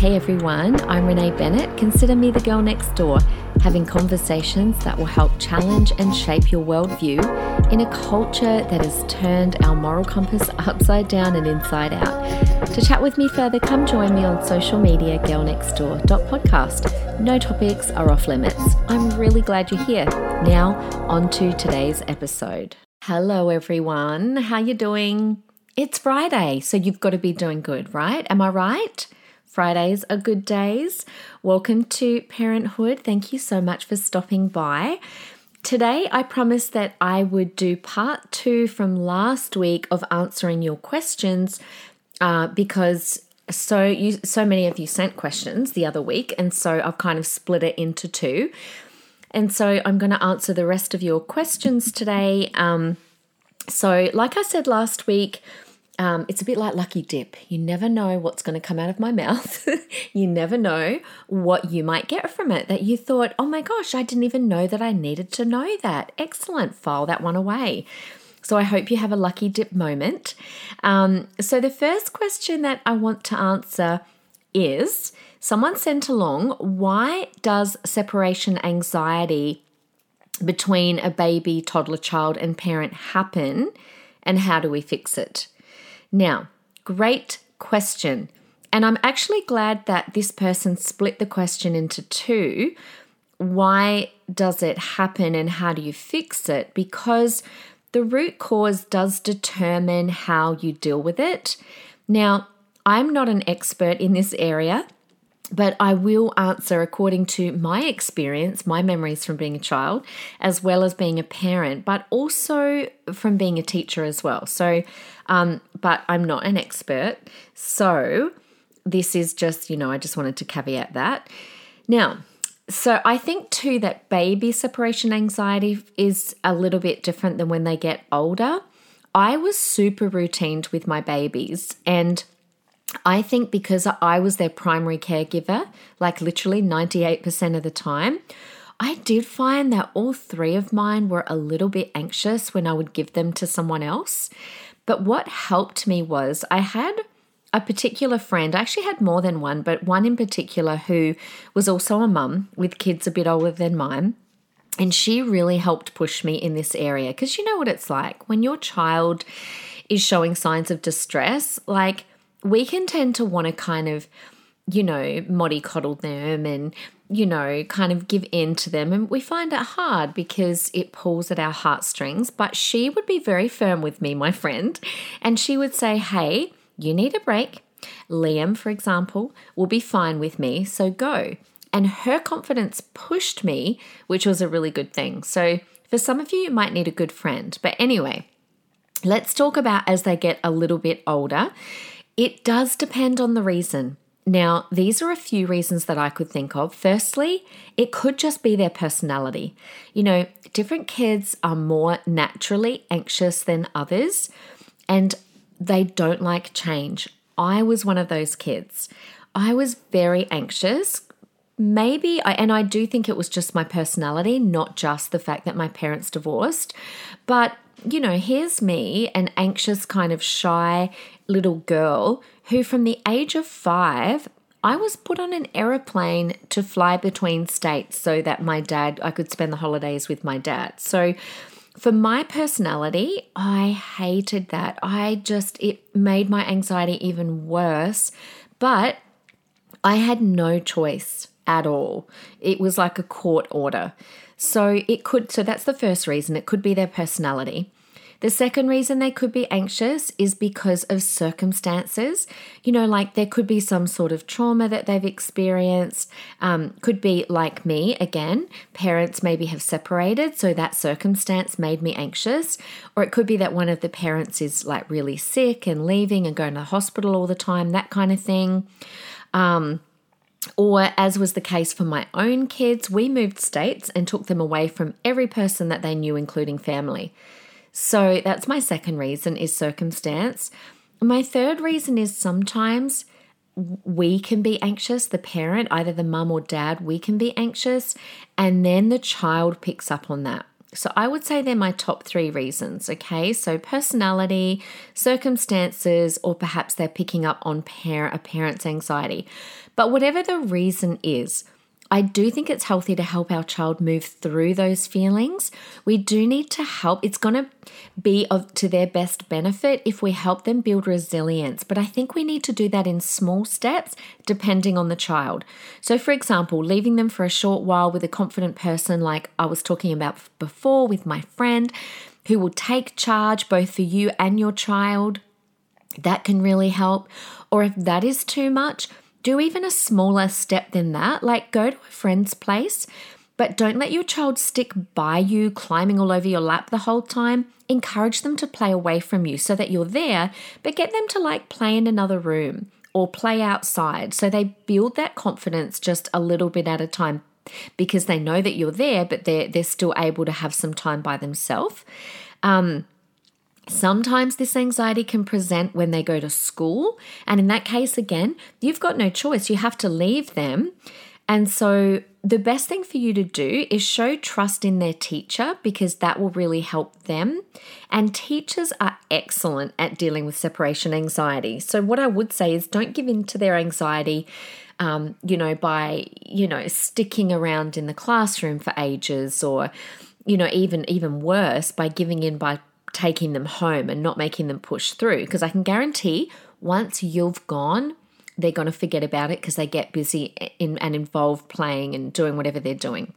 Hey everyone, I'm Renee Bennett. Consider me the girl next door, having conversations that will help challenge and shape your worldview in a culture that has turned our moral compass upside down and inside out. To chat with me further, come join me on social media, girlnextdoor.podcast. No topics are off limits. I'm really glad you're here. Now, on to today's episode. Hello everyone, how you doing? It's Friday, so you've got to be doing good, right? Am I right? Fridays are good days. Welcome to Parenthood. Thank you so much for stopping by. Today, I promised that I would do part two from last week of answering your questions uh, because so you so many of you sent questions the other week, and so I've kind of split it into two. And so I'm going to answer the rest of your questions today. Um, so, like I said last week, um, it's a bit like lucky dip. You never know what's going to come out of my mouth. you never know what you might get from it that you thought, oh my gosh, I didn't even know that I needed to know that. Excellent. File that one away. So I hope you have a lucky dip moment. Um, so the first question that I want to answer is someone sent along, why does separation anxiety between a baby, toddler, child, and parent happen? And how do we fix it? Now, great question. And I'm actually glad that this person split the question into two. Why does it happen and how do you fix it? Because the root cause does determine how you deal with it. Now, I'm not an expert in this area, but I will answer according to my experience, my memories from being a child, as well as being a parent, but also from being a teacher as well. So, um, but I'm not an expert. So, this is just, you know, I just wanted to caveat that. Now, so I think too that baby separation anxiety is a little bit different than when they get older. I was super routined with my babies and I think because I was their primary caregiver, like literally 98% of the time, I did find that all three of mine were a little bit anxious when I would give them to someone else. But what helped me was I had a particular friend, I actually had more than one, but one in particular who was also a mum with kids a bit older than mine. And she really helped push me in this area because you know what it's like when your child is showing signs of distress, like we can tend to want to kind of, you know, mollycoddle them and, you know, kind of give in to them. And we find it hard because it pulls at our heartstrings. But she would be very firm with me, my friend, and she would say, hey, you need a break. Liam, for example, will be fine with me, so go. And her confidence pushed me, which was a really good thing. So, for some of you, you might need a good friend. But anyway, let's talk about as they get a little bit older. It does depend on the reason. Now, these are a few reasons that I could think of. Firstly, it could just be their personality. You know, different kids are more naturally anxious than others, and they don't like change. I was one of those kids. I was very anxious. Maybe, I, and I do think it was just my personality, not just the fact that my parents divorced. But, you know, here's me, an anxious, kind of shy, little girl who, from the age of five, I was put on an aeroplane to fly between states so that my dad, I could spend the holidays with my dad. So, for my personality, I hated that. I just, it made my anxiety even worse. But I had no choice at all. It was like a court order. So it could, so that's the first reason. It could be their personality. The second reason they could be anxious is because of circumstances. You know, like there could be some sort of trauma that they've experienced. Um, could be like me, again, parents maybe have separated, so that circumstance made me anxious. Or it could be that one of the parents is like really sick and leaving and going to the hospital all the time, that kind of thing. Um, or, as was the case for my own kids, we moved states and took them away from every person that they knew, including family. So that's my second reason is circumstance. My third reason is sometimes we can be anxious, the parent, either the mum or dad, we can be anxious, and then the child picks up on that. So I would say they're my top three reasons, okay? So personality, circumstances, or perhaps they're picking up on parent, a parent's anxiety. But whatever the reason is, I do think it's healthy to help our child move through those feelings. We do need to help. It's going to be of to their best benefit if we help them build resilience, but I think we need to do that in small steps depending on the child. So for example, leaving them for a short while with a confident person like I was talking about before with my friend who will take charge both for you and your child. That can really help. Or if that is too much, do even a smaller step than that, like go to a friend's place, but don't let your child stick by you, climbing all over your lap the whole time. Encourage them to play away from you so that you're there, but get them to like play in another room or play outside so they build that confidence just a little bit at a time because they know that you're there, but they're, they're still able to have some time by themselves. Um, Sometimes this anxiety can present when they go to school. And in that case, again, you've got no choice. You have to leave them. And so, the best thing for you to do is show trust in their teacher because that will really help them. And teachers are excellent at dealing with separation anxiety. So, what I would say is don't give in to their anxiety. Um, you know, by you know sticking around in the classroom for ages, or you know, even even worse, by giving in by taking them home and not making them push through. Because I can guarantee once you've gone, they're going to forget about it because they get busy in, and involved playing and doing whatever they're doing.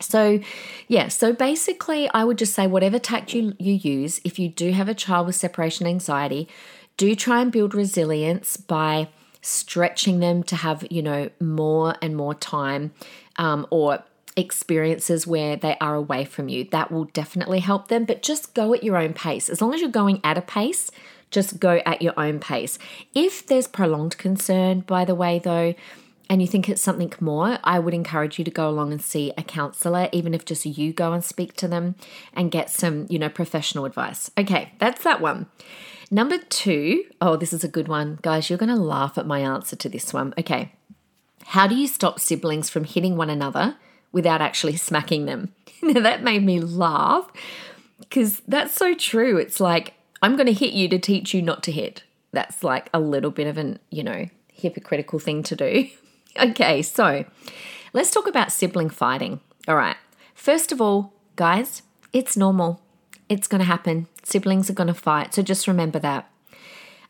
So, yeah, so basically, I would just say whatever tact you, you use, if you do have a child with separation anxiety, do try and build resilience by stretching them to have, you know, more and more time um, or experiences where they are away from you. That will definitely help them, but just go at your own pace. As long as you're going at a pace, just go at your own pace. If there's prolonged concern, by the way, though, and you think it's something more, I would encourage you to go along and see a counselor, even if just you go and speak to them and get some, you know, professional advice. Okay, that's that one. Number two, oh, this is a good one. Guys, you're going to laugh at my answer to this one. Okay. How do you stop siblings from hitting one another without actually smacking them. now, that made me laugh because that's so true. It's like, I'm going to hit you to teach you not to hit. That's like a little bit of an, you know, hypocritical thing to do. okay, so let's talk about sibling fighting. All right. First of all, guys, it's normal. It's going to happen. Siblings are going to fight. So just remember that.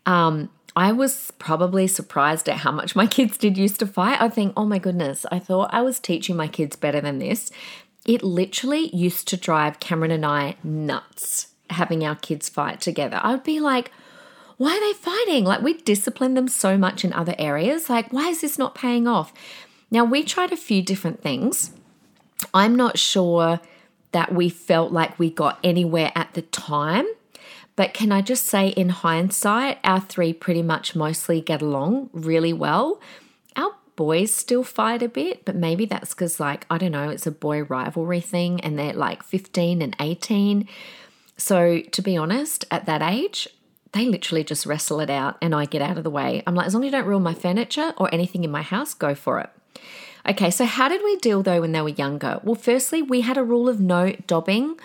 Um, I was probably surprised at how much my kids did used to fight. I think, oh my goodness, I thought I was teaching my kids better than this. It literally used to drive Cameron and I nuts having our kids fight together. I would be like, why are they fighting? Like, we discipline them so much in other areas. Like, why is this not paying off? Now, we tried a few different things. I'm not sure that we felt like we got anywhere at the time. But can I just say, in hindsight, our three pretty much mostly get along really well. Our boys still fight a bit, but maybe that's because, like, I don't know, it's a boy rivalry thing and they're like 15 and 18. So, to be honest, at that age, they literally just wrestle it out and I get out of the way. I'm like, as long as you don't ruin my furniture or anything in my house, go for it. Okay, so how did we deal though when they were younger? Well, firstly, we had a rule of no dobbing.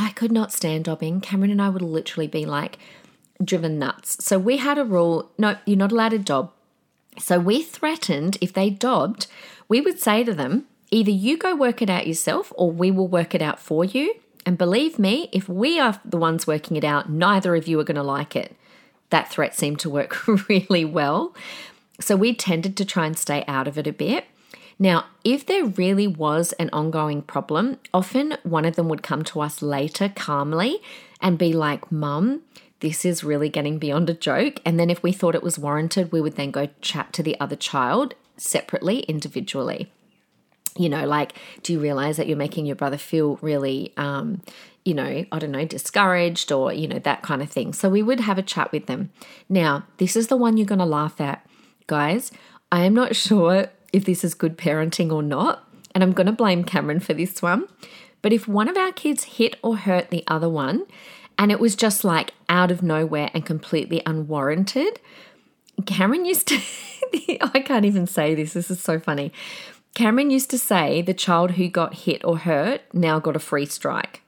I could not stand dobbing. Cameron and I would literally be like driven nuts. So we had a rule no, you're not allowed to dob. So we threatened if they dobbed, we would say to them, either you go work it out yourself or we will work it out for you. And believe me, if we are the ones working it out, neither of you are going to like it. That threat seemed to work really well. So we tended to try and stay out of it a bit. Now, if there really was an ongoing problem, often one of them would come to us later calmly and be like, Mum, this is really getting beyond a joke. And then if we thought it was warranted, we would then go chat to the other child separately, individually. You know, like, do you realize that you're making your brother feel really, um, you know, I don't know, discouraged or, you know, that kind of thing. So we would have a chat with them. Now, this is the one you're going to laugh at. Guys, I am not sure if this is good parenting or not. And I'm going to blame Cameron for this one. But if one of our kids hit or hurt the other one, and it was just like out of nowhere and completely unwarranted, Cameron used to, I can't even say this, this is so funny. Cameron used to say the child who got hit or hurt now got a free strike.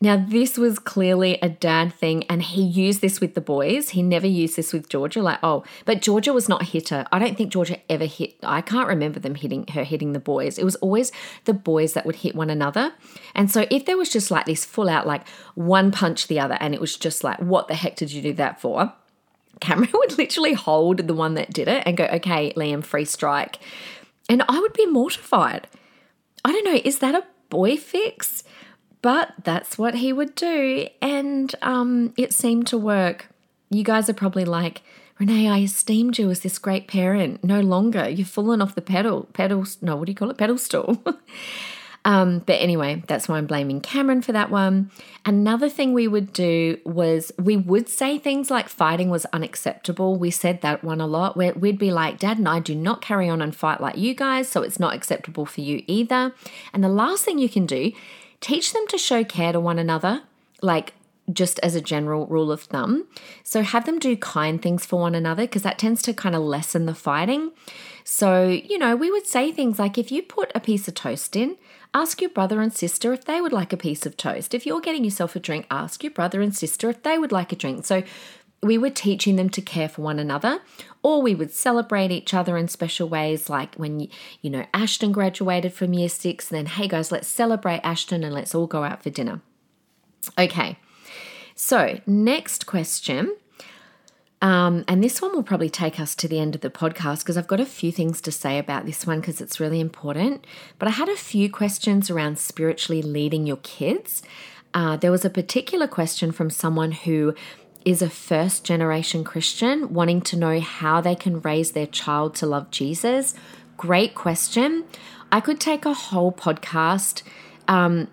Now, this was clearly a dad thing, and he used this with the boys. He never used this with Georgia. Like, oh, but Georgia was not a hitter. I don't think Georgia ever hit. I can't remember them hitting her hitting the boys. It was always the boys that would hit one another. And so, if there was just like this full out, like one punch the other, and it was just like, what the heck did you do that for? Cameron would literally hold the one that did it and go, okay, Liam, free strike. And I would be mortified. I don't know, is that a boy fix? But that's what he would do. And um, it seemed to work. You guys are probably like, Renee, I esteemed you as this great parent. No longer. You've fallen off the pedal. Pedal, no, what do you call it? Pedal stool. um, but anyway, that's why I'm blaming Cameron for that one. Another thing we would do was we would say things like fighting was unacceptable. We said that one a lot. Where we'd be like, Dad and I do not carry on and fight like you guys, so it's not acceptable for you either. And the last thing you can do Teach them to show care to one another, like just as a general rule of thumb. So have them do kind things for one another because that tends to kind of lessen the fighting. So, you know, we would say things like if you put a piece of toast in, ask your brother and sister if they would like a piece of toast. If you're getting yourself a drink, ask your brother and sister if they would like a drink. So we were teaching them to care for one another or we would celebrate each other in special ways like when you know ashton graduated from year six then hey guys let's celebrate ashton and let's all go out for dinner okay so next question um, and this one will probably take us to the end of the podcast because I've got a few things to say about this one because it's really important. But I had a few questions around spiritually leading your kids. Uh, there was a particular question from someone who is a first generation Christian wanting to know how they can raise their child to love Jesus? Great question. I could take a whole podcast um,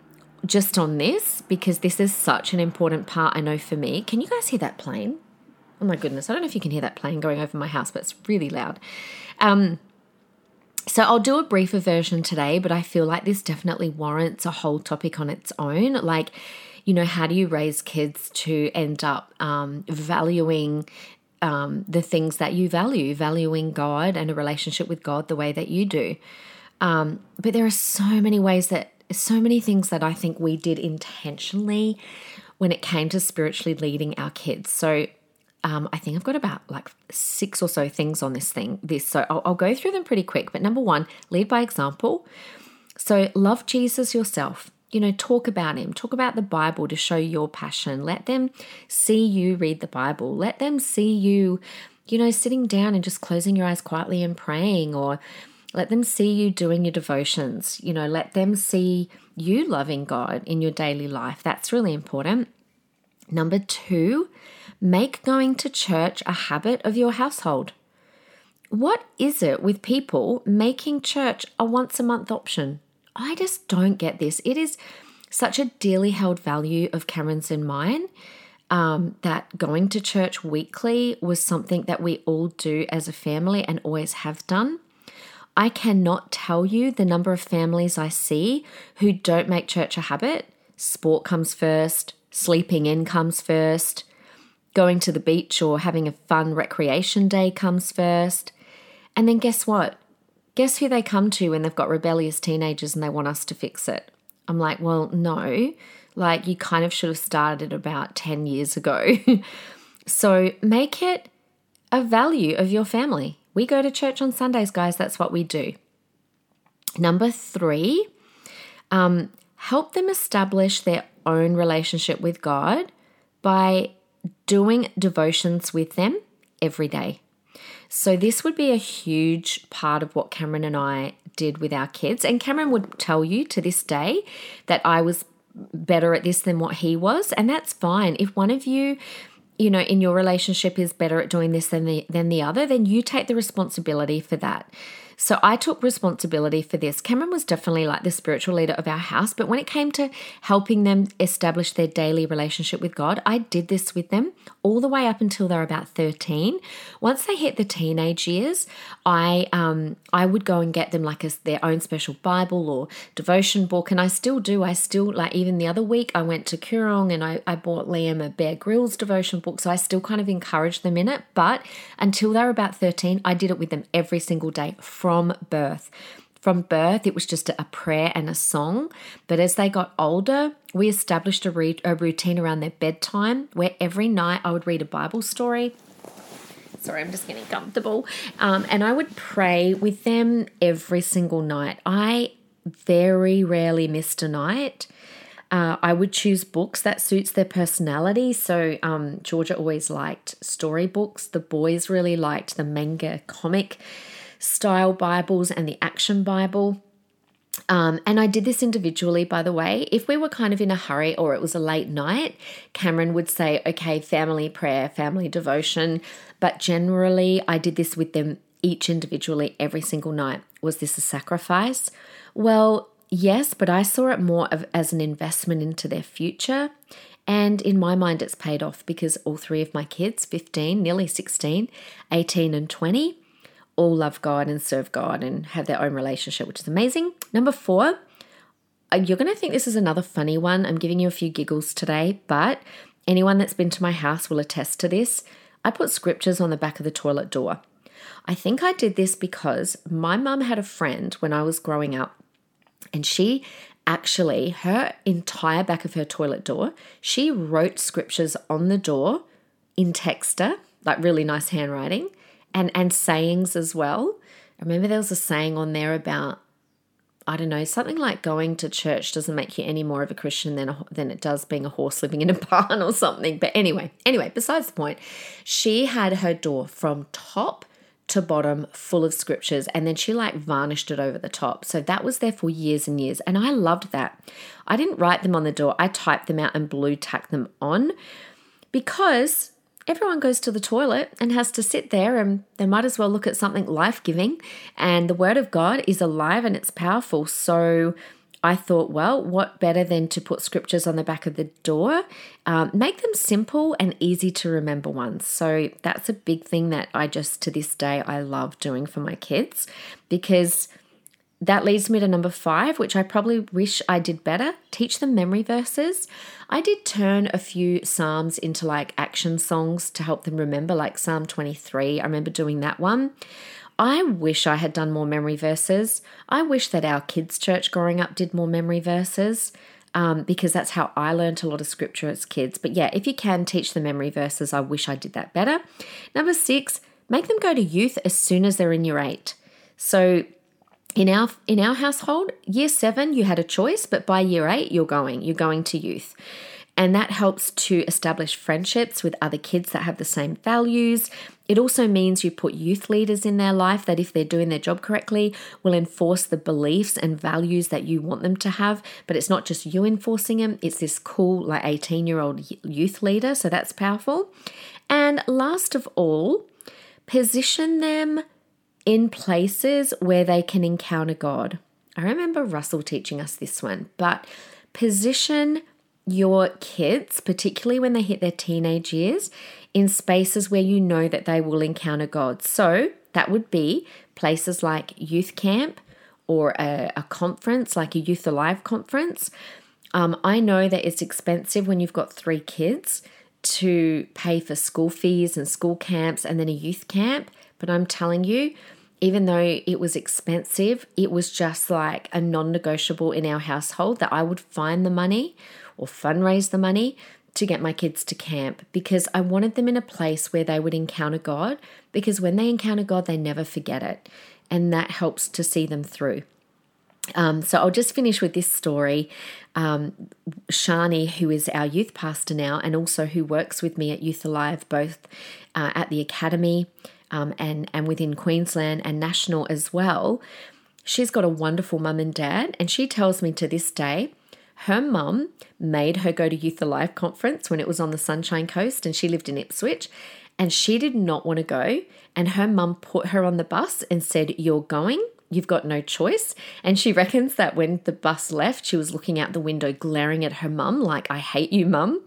just on this because this is such an important part, I know, for me. Can you guys hear that plane? Oh my goodness, I don't know if you can hear that plane going over my house, but it's really loud. Um, so I'll do a briefer version today, but I feel like this definitely warrants a whole topic on its own. Like, you know, how do you raise kids to end up um, valuing um, the things that you value, valuing God and a relationship with God the way that you do? Um, but there are so many ways that, so many things that I think we did intentionally when it came to spiritually leading our kids. So um, I think I've got about like six or so things on this thing. This so I'll, I'll go through them pretty quick. But number one, lead by example. So love Jesus yourself you know, talk about Him, talk about the Bible to show your passion. Let them see you read the Bible. Let them see you, you know, sitting down and just closing your eyes quietly and praying, or let them see you doing your devotions. You know, let them see you loving God in your daily life. That's really important. Number two, make going to church a habit of your household. What is it with people making church a once a month option? I just don't get this. It is such a dearly held value of Cameron's and mine um, that going to church weekly was something that we all do as a family and always have done. I cannot tell you the number of families I see who don't make church a habit. Sport comes first, sleeping in comes first, going to the beach or having a fun recreation day comes first. And then guess what? Guess who they come to when they've got rebellious teenagers and they want us to fix it? I'm like, well, no. Like, you kind of should have started about 10 years ago. so make it a value of your family. We go to church on Sundays, guys. That's what we do. Number three, um, help them establish their own relationship with God by doing devotions with them every day. So, this would be a huge part of what Cameron and I did with our kids. And Cameron would tell you to this day that I was better at this than what he was. And that's fine. If one of you you know in your relationship is better at doing this than the than the other then you take the responsibility for that so I took responsibility for this. Cameron was definitely like the spiritual leader of our house, but when it came to helping them establish their daily relationship with God, I did this with them all the way up until they're about 13. Once they hit the teenage years, I um I would go and get them like a, their own special Bible or devotion book, and I still do. I still like even the other week I went to Koorong and I, I bought Liam a Bear Grylls devotion book, so I still kind of encourage them in it. But until they're about 13, I did it with them every single day from from birth. From birth, it was just a prayer and a song. But as they got older, we established a, re- a routine around their bedtime where every night I would read a Bible story. Sorry, I'm just getting comfortable. Um, and I would pray with them every single night. I very rarely missed a night. Uh, I would choose books that suits their personality. So um, Georgia always liked storybooks. The boys really liked the manga comic style Bibles and the action Bible. Um, and I did this individually, by the way. If we were kind of in a hurry or it was a late night, Cameron would say, okay, family prayer, family devotion. But generally, I did this with them each individually every single night. Was this a sacrifice? Well, Yes, but I saw it more of, as an investment into their future. And in my mind, it's paid off because all three of my kids 15, nearly 16, 18, and 20 all love God and serve God and have their own relationship, which is amazing. Number four, uh, you're going to think this is another funny one. I'm giving you a few giggles today, but anyone that's been to my house will attest to this. I put scriptures on the back of the toilet door. I think I did this because my mum had a friend when I was growing up and she actually, her entire back of her toilet door, she wrote scriptures on the door in texter, like really nice handwriting, and, and sayings as well. I remember there was a saying on there about I don't know, something like going to church doesn't make you any more of a Christian than a, than it does being a horse living in a barn or something. But anyway, anyway, besides the point, she had her door from top to bottom full of scriptures and then she like varnished it over the top. So that was there for years and years and I loved that. I didn't write them on the door. I typed them out and blue tacked them on because everyone goes to the toilet and has to sit there and they might as well look at something life-giving and the word of God is alive and it's powerful. So I thought, well, what better than to put scriptures on the back of the door? Um, make them simple and easy to remember ones. So that's a big thing that I just to this day I love doing for my kids because that leads me to number five, which I probably wish I did better teach them memory verses. I did turn a few Psalms into like action songs to help them remember, like Psalm 23. I remember doing that one. I wish I had done more memory verses. I wish that our kids' church growing up did more memory verses um, because that's how I learned a lot of scripture as kids. But yeah, if you can teach the memory verses, I wish I did that better. Number six, make them go to youth as soon as they're in year eight. So in our in our household, year seven you had a choice, but by year eight you're going. You're going to youth. And that helps to establish friendships with other kids that have the same values. It also means you put youth leaders in their life that, if they're doing their job correctly, will enforce the beliefs and values that you want them to have. But it's not just you enforcing them, it's this cool, like 18 year old youth leader. So that's powerful. And last of all, position them in places where they can encounter God. I remember Russell teaching us this one, but position your kids, particularly when they hit their teenage years, in spaces where you know that they will encounter God. So that would be places like youth camp or a, a conference, like a Youth Alive conference. Um, I know that it's expensive when you've got three kids to pay for school fees and school camps and then a youth camp, but I'm telling you, even though it was expensive, it was just like a non negotiable in our household that I would find the money or fundraise the money to get my kids to camp because I wanted them in a place where they would encounter God because when they encounter God, they never forget it. And that helps to see them through. Um, so I'll just finish with this story. Um, Shani, who is our youth pastor now, and also who works with me at Youth Alive, both uh, at the academy um, and and within Queensland and national as well. She's got a wonderful mum and dad, and she tells me to this day her mum made her go to Youth Alive conference when it was on the Sunshine Coast and she lived in Ipswich and she did not want to go. And her mum put her on the bus and said, You're going. You've got no choice. And she reckons that when the bus left, she was looking out the window, glaring at her mum, like, I hate you, mum.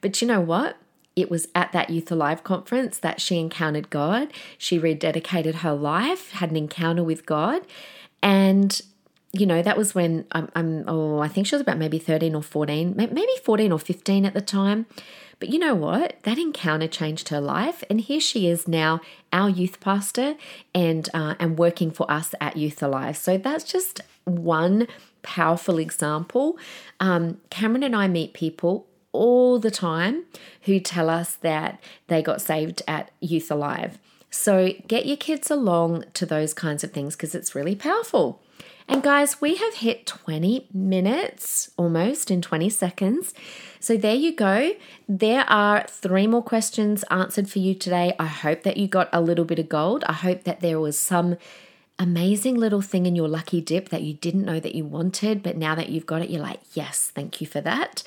But you know what? It was at that Youth Alive conference that she encountered God. She rededicated her life, had an encounter with God. And you know, that was when I'm, I'm, oh, I think she was about maybe 13 or 14, maybe 14 or 15 at the time. But you know what? That encounter changed her life, and here she is now, our youth pastor, and uh, and working for us at Youth Alive. So that's just one powerful example. Um, Cameron and I meet people all the time who tell us that they got saved at Youth Alive. So get your kids along to those kinds of things because it's really powerful. And guys, we have hit 20 minutes almost in 20 seconds. So there you go. There are three more questions answered for you today. I hope that you got a little bit of gold. I hope that there was some amazing little thing in your lucky dip that you didn't know that you wanted, but now that you've got it, you're like, yes, thank you for that.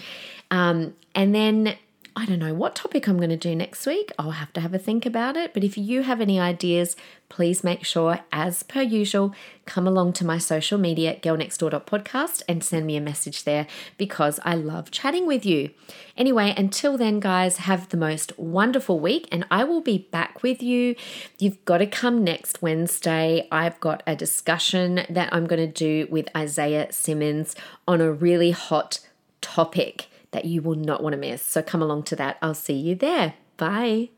Um, and then I don't know what topic I'm going to do next week. I'll have to have a think about it. But if you have any ideas, please make sure, as per usual, come along to my social media, girlnextdoor.podcast, and send me a message there because I love chatting with you. Anyway, until then, guys, have the most wonderful week, and I will be back with you. You've got to come next Wednesday. I've got a discussion that I'm going to do with Isaiah Simmons on a really hot topic that you will not want to miss. So come along to that. I'll see you there. Bye.